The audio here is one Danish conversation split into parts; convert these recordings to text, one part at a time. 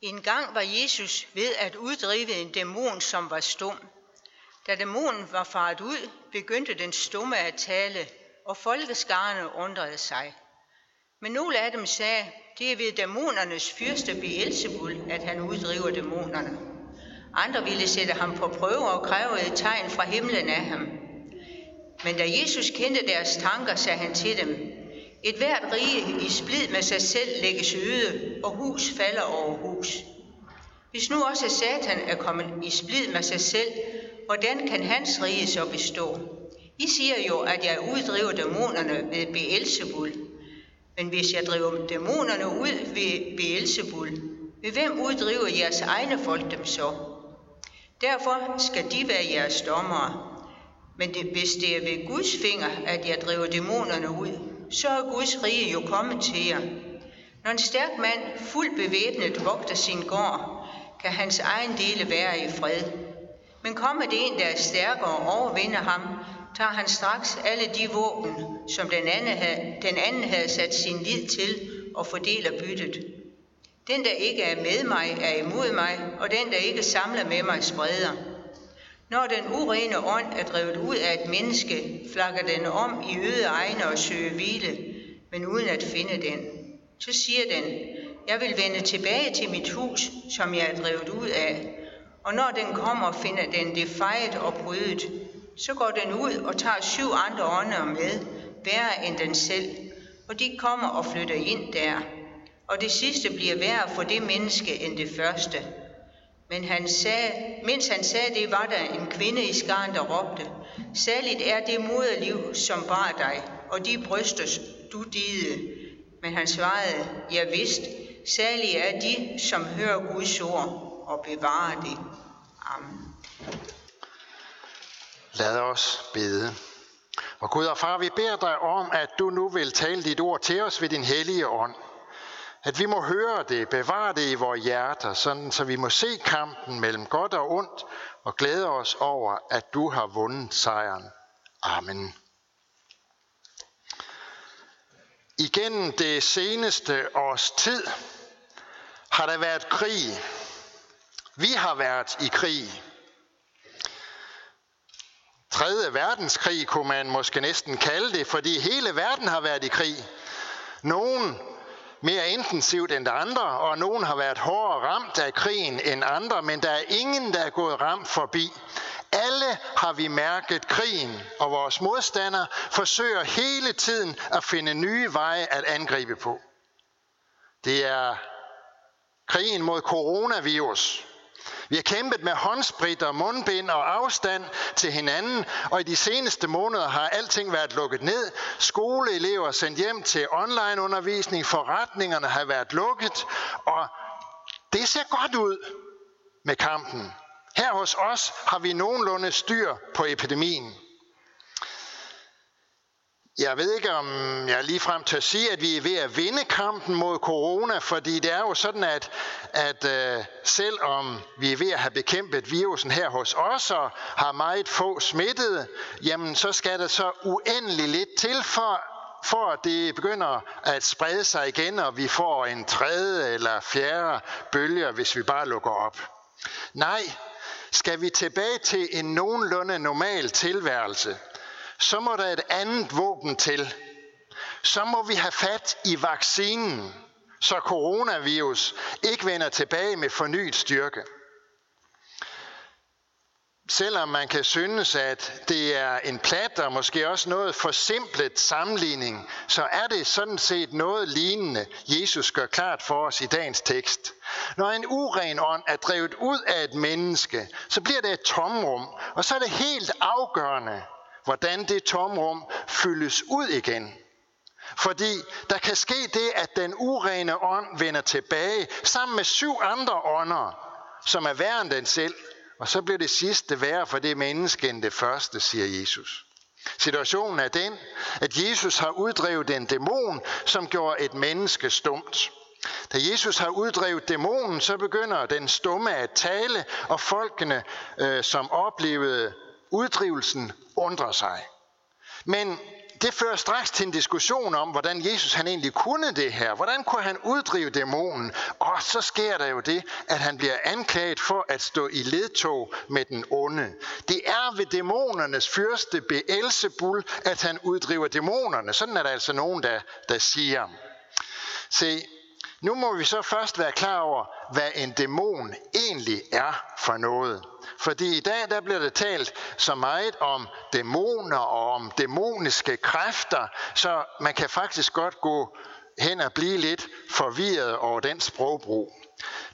En gang var Jesus ved at uddrive en dæmon, som var stum. Da dæmonen var faret ud, begyndte den stumme at tale, og folkeskarne undrede sig. Men nogle af dem sagde, det er ved dæmonernes fyrste Beelzebul, at han uddriver dæmonerne. Andre ville sætte ham på prøve og kræve et tegn fra himlen af ham. Men da Jesus kendte deres tanker, sagde han til dem, et hvert rige i splid med sig selv lægges øde, og hus falder over hus. Hvis nu også Satan er kommet i splid med sig selv, hvordan kan hans rige så bestå? I siger jo, at jeg uddriver dæmonerne ved Beelzebul. Men hvis jeg driver dæmonerne ud ved Beelzebul, ved hvem uddriver jeres egne folk dem så? Derfor skal de være jeres dommere. Men det, hvis det er ved Guds finger, at jeg driver dæmonerne ud, så er Guds rige jo kommet til jer. Når en stærk mand fuldt bevæbnet vogter sin gård, kan hans egen dele være i fred. Men kommer det en, der er stærkere og overvinder ham, tager han straks alle de våben, som den anden, havde, den anden havde sat sin lid til, og fordeler byttet. Den, der ikke er med mig, er imod mig, og den, der ikke samler med mig, spreder. Når den urene ånd er drevet ud af et menneske, flakker den om i øde egne og søger hvile, men uden at finde den. Så siger den, jeg vil vende tilbage til mit hus, som jeg er drevet ud af. Og når den kommer, finder den det fejet og brydet. Så går den ud og tager syv andre ånder med, værre end den selv, og de kommer og flytter ind der. Og det sidste bliver værre for det menneske end det første. Men han sagde, mens han sagde det, var der en kvinde i skaren, der råbte, Særligt er det moderliv, som bar dig, og de bryster, du dide. Men han svarede, ja vidst, særligt er de, som hører Guds ord og bevarer det. Amen. Lad os bede. Og Gud og far, vi beder dig om, at du nu vil tale dit ord til os ved din hellige ånd. At vi må høre det, bevare det i vores hjerter, sådan så vi må se kampen mellem godt og ondt, og glæde os over, at du har vundet sejren. Amen. Igennem det seneste års tid har der været krig. Vi har været i krig. 3. verdenskrig kunne man måske næsten kalde det, fordi hele verden har været i krig. Nogen mere intensivt end andre, og nogen har været hårdere ramt af krigen end andre, men der er ingen, der er gået ramt forbi. Alle har vi mærket krigen, og vores modstandere forsøger hele tiden at finde nye veje at angribe på. Det er krigen mod coronavirus, vi har kæmpet med håndsprit og mundbind og afstand til hinanden, og i de seneste måneder har alting været lukket ned. Skoleelever sendt hjem til onlineundervisning, forretningerne har været lukket, og det ser godt ud med kampen. Her hos os har vi nogenlunde styr på epidemien. Jeg ved ikke, om jeg lige frem til at sige, at vi er ved at vinde kampen mod corona, fordi det er jo sådan, at, at øh, selvom vi er ved at have bekæmpet virusen her hos os og har meget få smittede, jamen så skal der så uendelig lidt til for, for at det begynder at sprede sig igen, og vi får en tredje eller fjerde bølge, hvis vi bare lukker op. Nej, skal vi tilbage til en nogenlunde normal tilværelse, så må der et andet våben til. Så må vi have fat i vaccinen, så coronavirus ikke vender tilbage med fornyet styrke. Selvom man kan synes, at det er en plat og måske også noget forsimplet sammenligning, så er det sådan set noget lignende, Jesus gør klart for os i dagens tekst. Når en uren ånd er drevet ud af et menneske, så bliver det et tomrum, og så er det helt afgørende, hvordan det tomrum fyldes ud igen. Fordi der kan ske det, at den urene ånd vender tilbage sammen med syv andre ånder, som er værre end den selv. Og så bliver det sidste værre for det menneske end det første, siger Jesus. Situationen er den, at Jesus har uddrevet en dæmon, som gjorde et menneske stumt. Da Jesus har uddrevet dæmonen, så begynder den stumme at tale, og folkene, øh, som oplevede uddrivelsen undrer sig. Men det fører straks til en diskussion om, hvordan Jesus han egentlig kunne det her. Hvordan kunne han uddrive dæmonen? Og så sker der jo det, at han bliver anklaget for at stå i ledtog med den onde. Det er ved dæmonernes fyrste Beelzebul, at han uddriver dæmonerne. Sådan er der altså nogen, der, der siger. Se, nu må vi så først være klar over, hvad en dæmon egentlig er for noget. Fordi i dag der bliver det talt så meget om dæmoner og om dæmoniske kræfter, så man kan faktisk godt gå hen og blive lidt forvirret over den sprogbrug.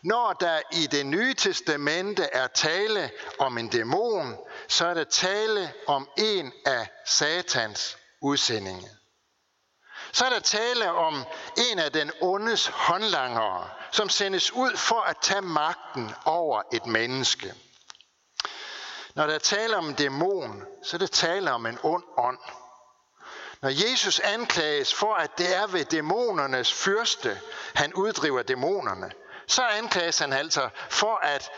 Når der i det nye testamente er tale om en dæmon, så er der tale om en af satans udsendinge så er der tale om en af den ondes håndlangere, som sendes ud for at tage magten over et menneske. Når der taler om en dæmon, så er det tale om en ond ånd. Når Jesus anklages for, at det er ved dæmonernes fyrste, han uddriver dæmonerne, så anklages han altså for at,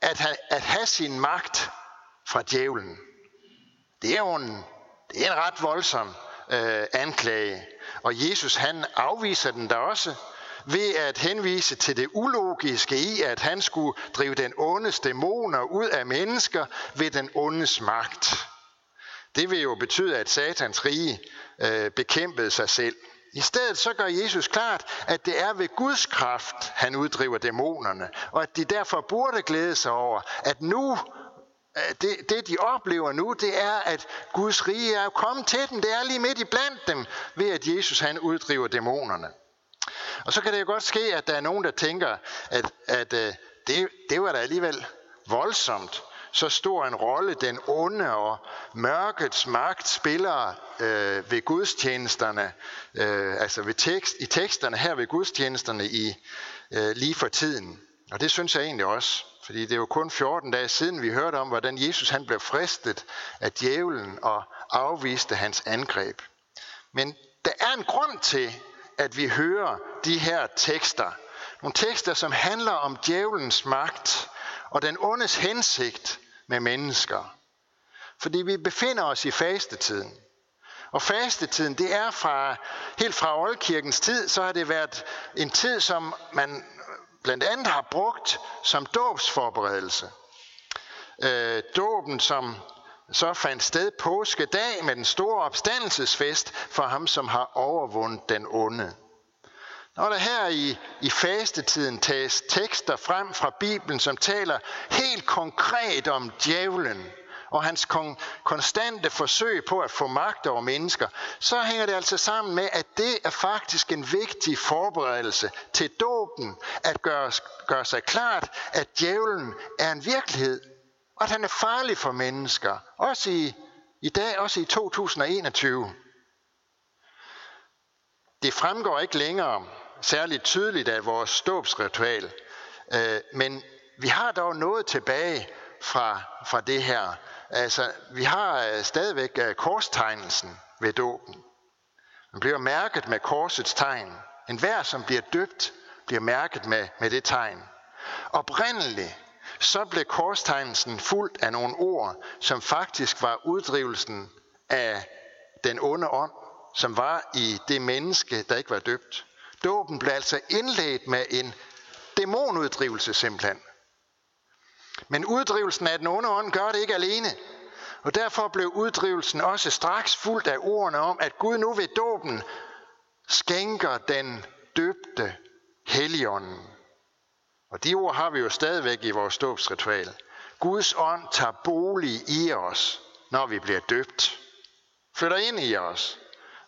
at, have, at have sin magt fra djævlen. Det er jo en, det er en ret voldsom øh, anklage. Og Jesus han afviser den da også ved at henvise til det ulogiske i, at han skulle drive den ondes dæmoner ud af mennesker ved den ondes magt. Det vil jo betyde, at satans rige øh, bekæmpede sig selv. I stedet så gør Jesus klart, at det er ved Guds kraft, han uddriver dæmonerne, og at de derfor burde glæde sig over, at nu Øh, det, det de oplever nu, det er, at Guds rige er kommet til dem. Det er lige midt i blandt dem, ved at Jesus han uddriver dæmonerne. Og så kan det jo godt ske, at der er nogen, der tænker, at, at øh, det, det var da alligevel voldsomt. Så stor en rolle den onde og mørkets magt spiller øh, ved gudstjenesterne, øh, altså ved tekst, i teksterne her ved gudstjenesterne i øh, lige for tiden. Og det synes jeg egentlig også. Fordi det er jo kun 14 dage siden, vi hørte om, hvordan Jesus han blev fristet af djævlen og afviste hans angreb. Men der er en grund til, at vi hører de her tekster. Nogle tekster, som handler om djævelens magt og den ondes hensigt med mennesker. Fordi vi befinder os i fastetiden. Og fastetiden, det er fra, helt fra oldkirkens tid, så har det været en tid, som man blandt andet har brugt som dåbsforberedelse. Øh, dåben, som så fandt sted påskedag med den store opstandelsesfest for ham, som har overvundet den onde. Når der her i, i fastetiden tages tekster frem fra Bibelen, som taler helt konkret om djævlen, og hans kon- konstante forsøg på at få magt over mennesker, så hænger det altså sammen med, at det er faktisk en vigtig forberedelse til dåben, at gøre, gøre sig klart, at djævlen er en virkelighed, og at han er farlig for mennesker, også i, i dag, også i 2021. Det fremgår ikke længere særligt tydeligt af vores dåbsritual, øh, men vi har dog noget tilbage fra, fra det her. Altså, vi har øh, stadigvæk øh, korstegnelsen ved dåben. Man bliver mærket med korsets tegn. En hver, som bliver døbt, bliver mærket med, med det tegn. Oprindeligt, så blev korstegnelsen fuldt af nogle ord, som faktisk var uddrivelsen af den onde ånd, som var i det menneske, der ikke var døbt. Dåben blev altså indledt med en dæmonuddrivelse simpelthen. Men uddrivelsen af den onde ånd gør det ikke alene. Og derfor blev uddrivelsen også straks fuldt af ordene om, at Gud nu ved dåben skænker den døbte helligånden. Og de ord har vi jo stadigvæk i vores dåbsritual. Guds ånd tager bolig i os, når vi bliver døbt. Flytter ind i os.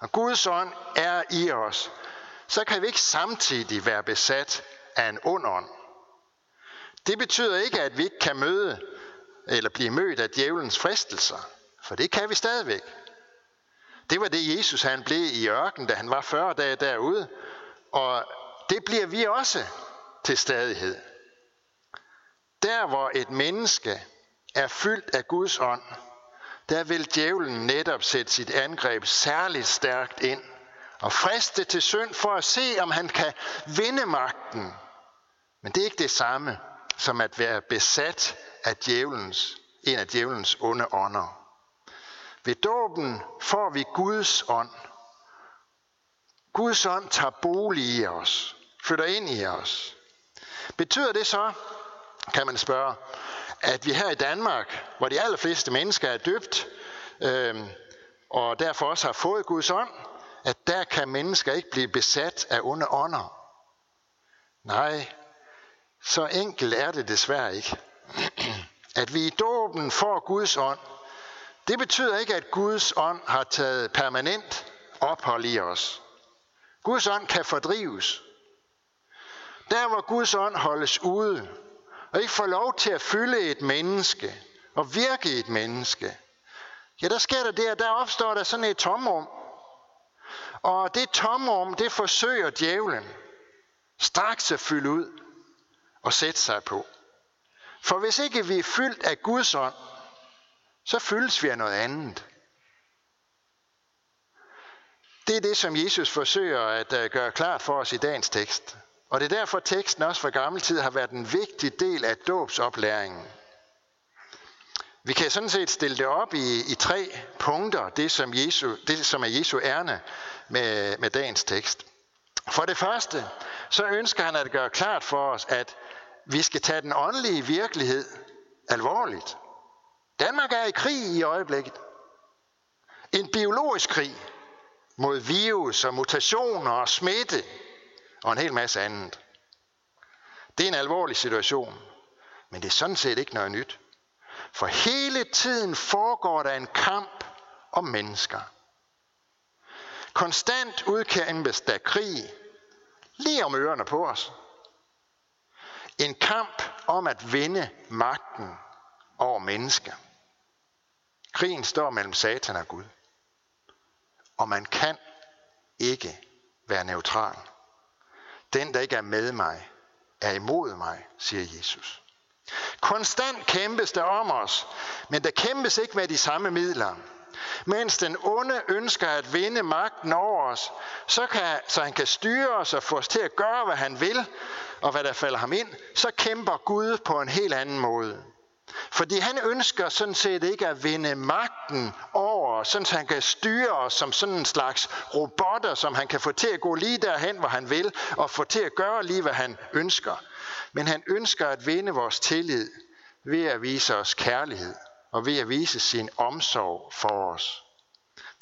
Og Guds ånd er i os. Så kan vi ikke samtidig være besat af en ond ånd. Det betyder ikke, at vi ikke kan møde eller blive mødt af djævelens fristelser, for det kan vi stadigvæk. Det var det, Jesus han blev i ørken, da han var 40 dage derude, og det bliver vi også til stadighed. Der hvor et menneske er fyldt af Guds ånd, der vil djævlen netop sætte sit angreb særligt stærkt ind og friste til synd for at se, om han kan vinde magten. Men det er ikke det samme som at være besat af djævelens, en af djævelens onde ånder. Ved dåben får vi Guds ånd. Guds ånd tager bolig i os, flytter ind i os. Betyder det så, kan man spørge, at vi her i Danmark, hvor de allerfleste mennesker er døbt, øh, og derfor også har fået Guds ånd, at der kan mennesker ikke blive besat af onde ånder. Nej, så enkelt er det desværre ikke. At vi i dåben får Guds ånd, det betyder ikke, at Guds ånd har taget permanent ophold i os. Guds ånd kan fordrives. Der hvor Guds ånd holdes ude, og ikke får lov til at fylde et menneske og virke i et menneske, ja, der sker der det, at der opstår der sådan et tomrum. Og det tomrum, det forsøger djævlen straks at fylde ud og sætte sig på. For hvis ikke vi er fyldt af Guds ånd, så fyldes vi af noget andet. Det er det, som Jesus forsøger at øh, gøre klart for os i dagens tekst. Og det er derfor, teksten også fra gammel tid har været en vigtig del af dåbsoplæringen. Vi kan sådan set stille det op i, i tre punkter, det som, Jesu, det som er Jesu ærne med, med dagens tekst. For det første, så ønsker han at gøre klart for os, at vi skal tage den åndelige virkelighed alvorligt. Danmark er i krig i øjeblikket. En biologisk krig mod virus og mutationer og smitte og en hel masse andet. Det er en alvorlig situation, men det er sådan set ikke noget nyt. For hele tiden foregår der en kamp om mennesker. Konstant udkæmpes der krig lige om ørerne på os. En kamp om at vinde magten over mennesker. Krigen står mellem Satan og Gud. Og man kan ikke være neutral. Den, der ikke er med mig, er imod mig, siger Jesus. Konstant kæmpes der om os, men der kæmpes ikke med de samme midler. Mens den onde ønsker at vinde magten over os, så, kan, så han kan styre os og få os til at gøre, hvad han vil, og hvad der falder ham ind, så kæmper Gud på en helt anden måde. Fordi han ønsker sådan set ikke at vinde magten over sådan så han kan styre os som sådan en slags robotter, som han kan få til at gå lige derhen, hvor han vil, og få til at gøre lige, hvad han ønsker. Men han ønsker at vinde vores tillid ved at vise os kærlighed og ved at vise sin omsorg for os.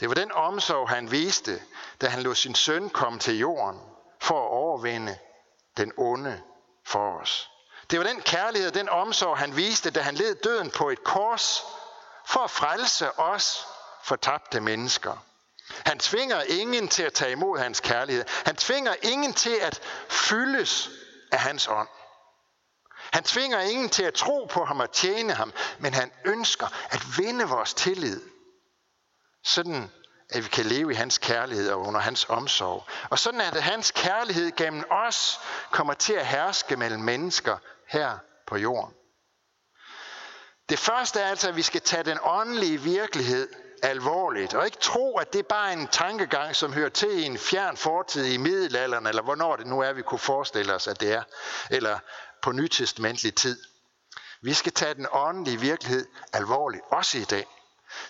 Det var den omsorg, han viste, da han lod sin søn komme til jorden for at overvinde den onde for os. Det var den kærlighed og den omsorg, han viste, da han led døden på et kors for at frelse os fortabte mennesker. Han tvinger ingen til at tage imod hans kærlighed. Han tvinger ingen til at fyldes af hans ånd. Han tvinger ingen til at tro på ham og tjene ham, men han ønsker at vinde vores tillid. Sådan at vi kan leve i hans kærlighed og under hans omsorg. Og sådan at hans kærlighed gennem os kommer til at herske mellem mennesker her på jorden. Det første er altså, at vi skal tage den åndelige virkelighed alvorligt, og ikke tro, at det bare er en tankegang, som hører til i en fjern fortid i middelalderen, eller hvornår det nu er, vi kunne forestille os, at det er, eller på nytestamentlig tid. Vi skal tage den åndelige virkelighed alvorligt, også i dag.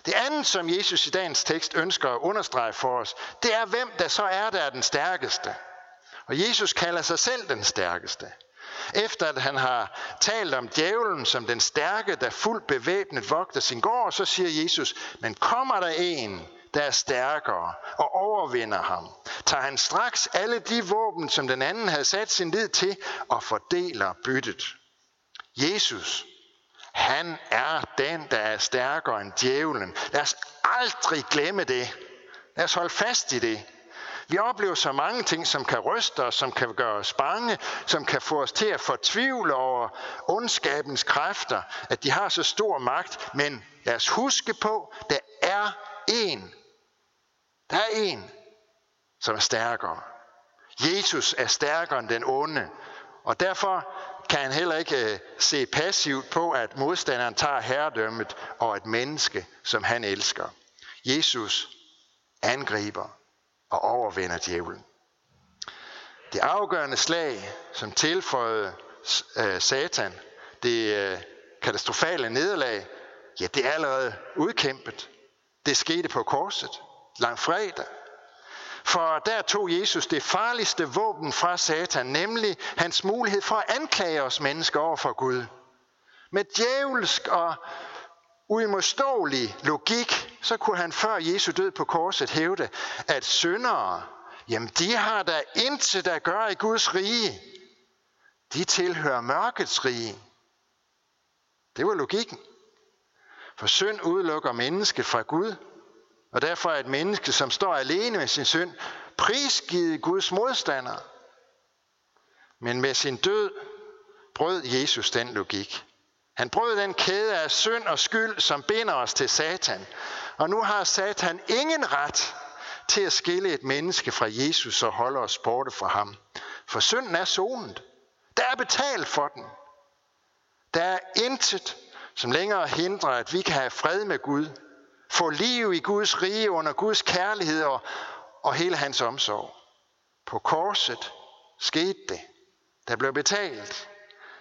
Det andet, som Jesus i dagens tekst ønsker at understrege for os, det er, hvem der så er, der er den stærkeste. Og Jesus kalder sig selv den stærkeste. Efter at han har talt om djævlen som den stærke, der fuldt bevæbnet vogter sin gård, så siger Jesus, men kommer der en, der er stærkere og overvinder ham, tager han straks alle de våben, som den anden havde sat sin lid til, og fordeler byttet. Jesus, han er den, der er stærkere end djævlen. Lad os aldrig glemme det. Lad os holde fast i det. Vi oplever så mange ting, som kan ryste os, som kan gøre os bange, som kan få os til at fortvivle over ondskabens kræfter, at de har så stor magt. Men lad os huske på, der er en. Der er en, som er stærkere. Jesus er stærkere end den onde. Og derfor kan han heller ikke øh, se passivt på, at modstanderen tager herredømmet og et menneske, som han elsker. Jesus angriber og overvinder djævlen. Det afgørende slag, som tilføjede øh, Satan, det øh, katastrofale nederlag, ja, det er allerede udkæmpet. Det skete på korset, lang fredag. For der tog Jesus det farligste våben fra Satan, nemlig hans mulighed for at anklage os mennesker over for Gud. Med djævelsk og uimodståelig logik, så kunne han før Jesu død på korset hævde, at syndere, jamen de har der intet at gøre i Guds rige. De tilhører mørkets rige. Det var logikken. For synd udelukker mennesket fra Gud, og derfor er et menneske, som står alene med sin synd, prisgivet Guds modstander. Men med sin død brød Jesus den logik. Han brød den kæde af synd og skyld, som binder os til Satan. Og nu har Satan ingen ret til at skille et menneske fra Jesus og holde os borte fra ham. For synden er sonet. Der er betalt for den. Der er intet, som længere hindrer, at vi kan have fred med Gud, få liv i Guds rige under Guds kærlighed og, og hele hans omsorg. På korset skete det. Der blev betalt.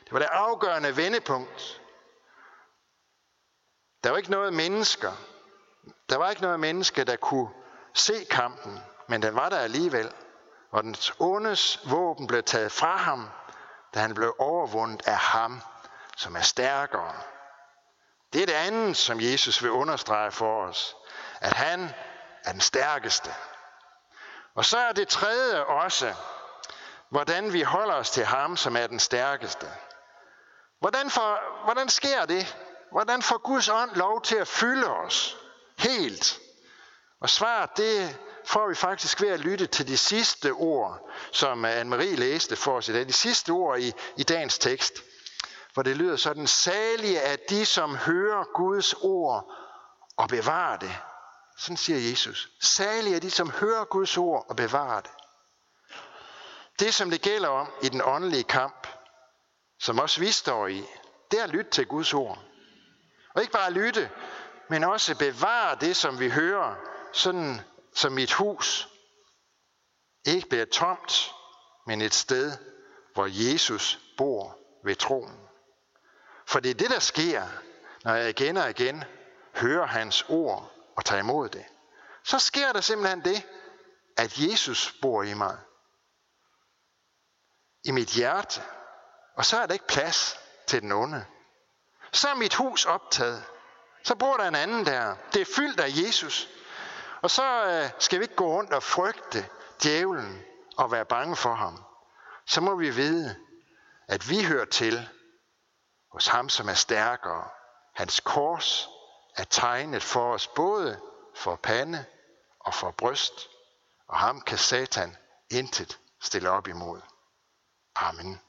Det var det afgørende vendepunkt. Der var ikke noget mennesker. Der var ikke noget menneske, der kunne se kampen, men den var der alligevel. Og den ondes våben blev taget fra ham, da han blev overvundet af ham, som er stærkere. Det er det andet, som Jesus vil understrege for os. At han er den stærkeste. Og så er det tredje også, hvordan vi holder os til ham, som er den stærkeste. Hvordan, for, hvordan sker det? Hvordan får Guds ånd lov til at fylde os helt? Og svaret det får vi faktisk ved at lytte til de sidste ord, som Anne-Marie læste for os i dag. De sidste ord i, i dagens tekst, for det lyder sådan, salige er de, som hører Guds ord og bevarer det. Sådan siger Jesus. Salige er de, som hører Guds ord og bevarer det. Det, som det gælder om i den åndelige kamp, som også vi står i, det er at lytte til Guds ord. Og ikke bare lytte, men også bevare det, som vi hører, sådan som mit hus ikke bliver tomt, men et sted, hvor Jesus bor ved troen. For det er det, der sker, når jeg igen og igen hører hans ord og tager imod det. Så sker der simpelthen det, at Jesus bor i mig. I mit hjerte. Og så er der ikke plads til den onde. Så er mit hus optaget. Så bor der en anden der. Det er fyldt af Jesus. Og så øh, skal vi ikke gå rundt og frygte djævlen og være bange for ham. Så må vi vide, at vi hører til hos ham, som er stærkere. Hans kors er tegnet for os både for pande og for bryst, og ham kan Satan intet stille op imod. Amen.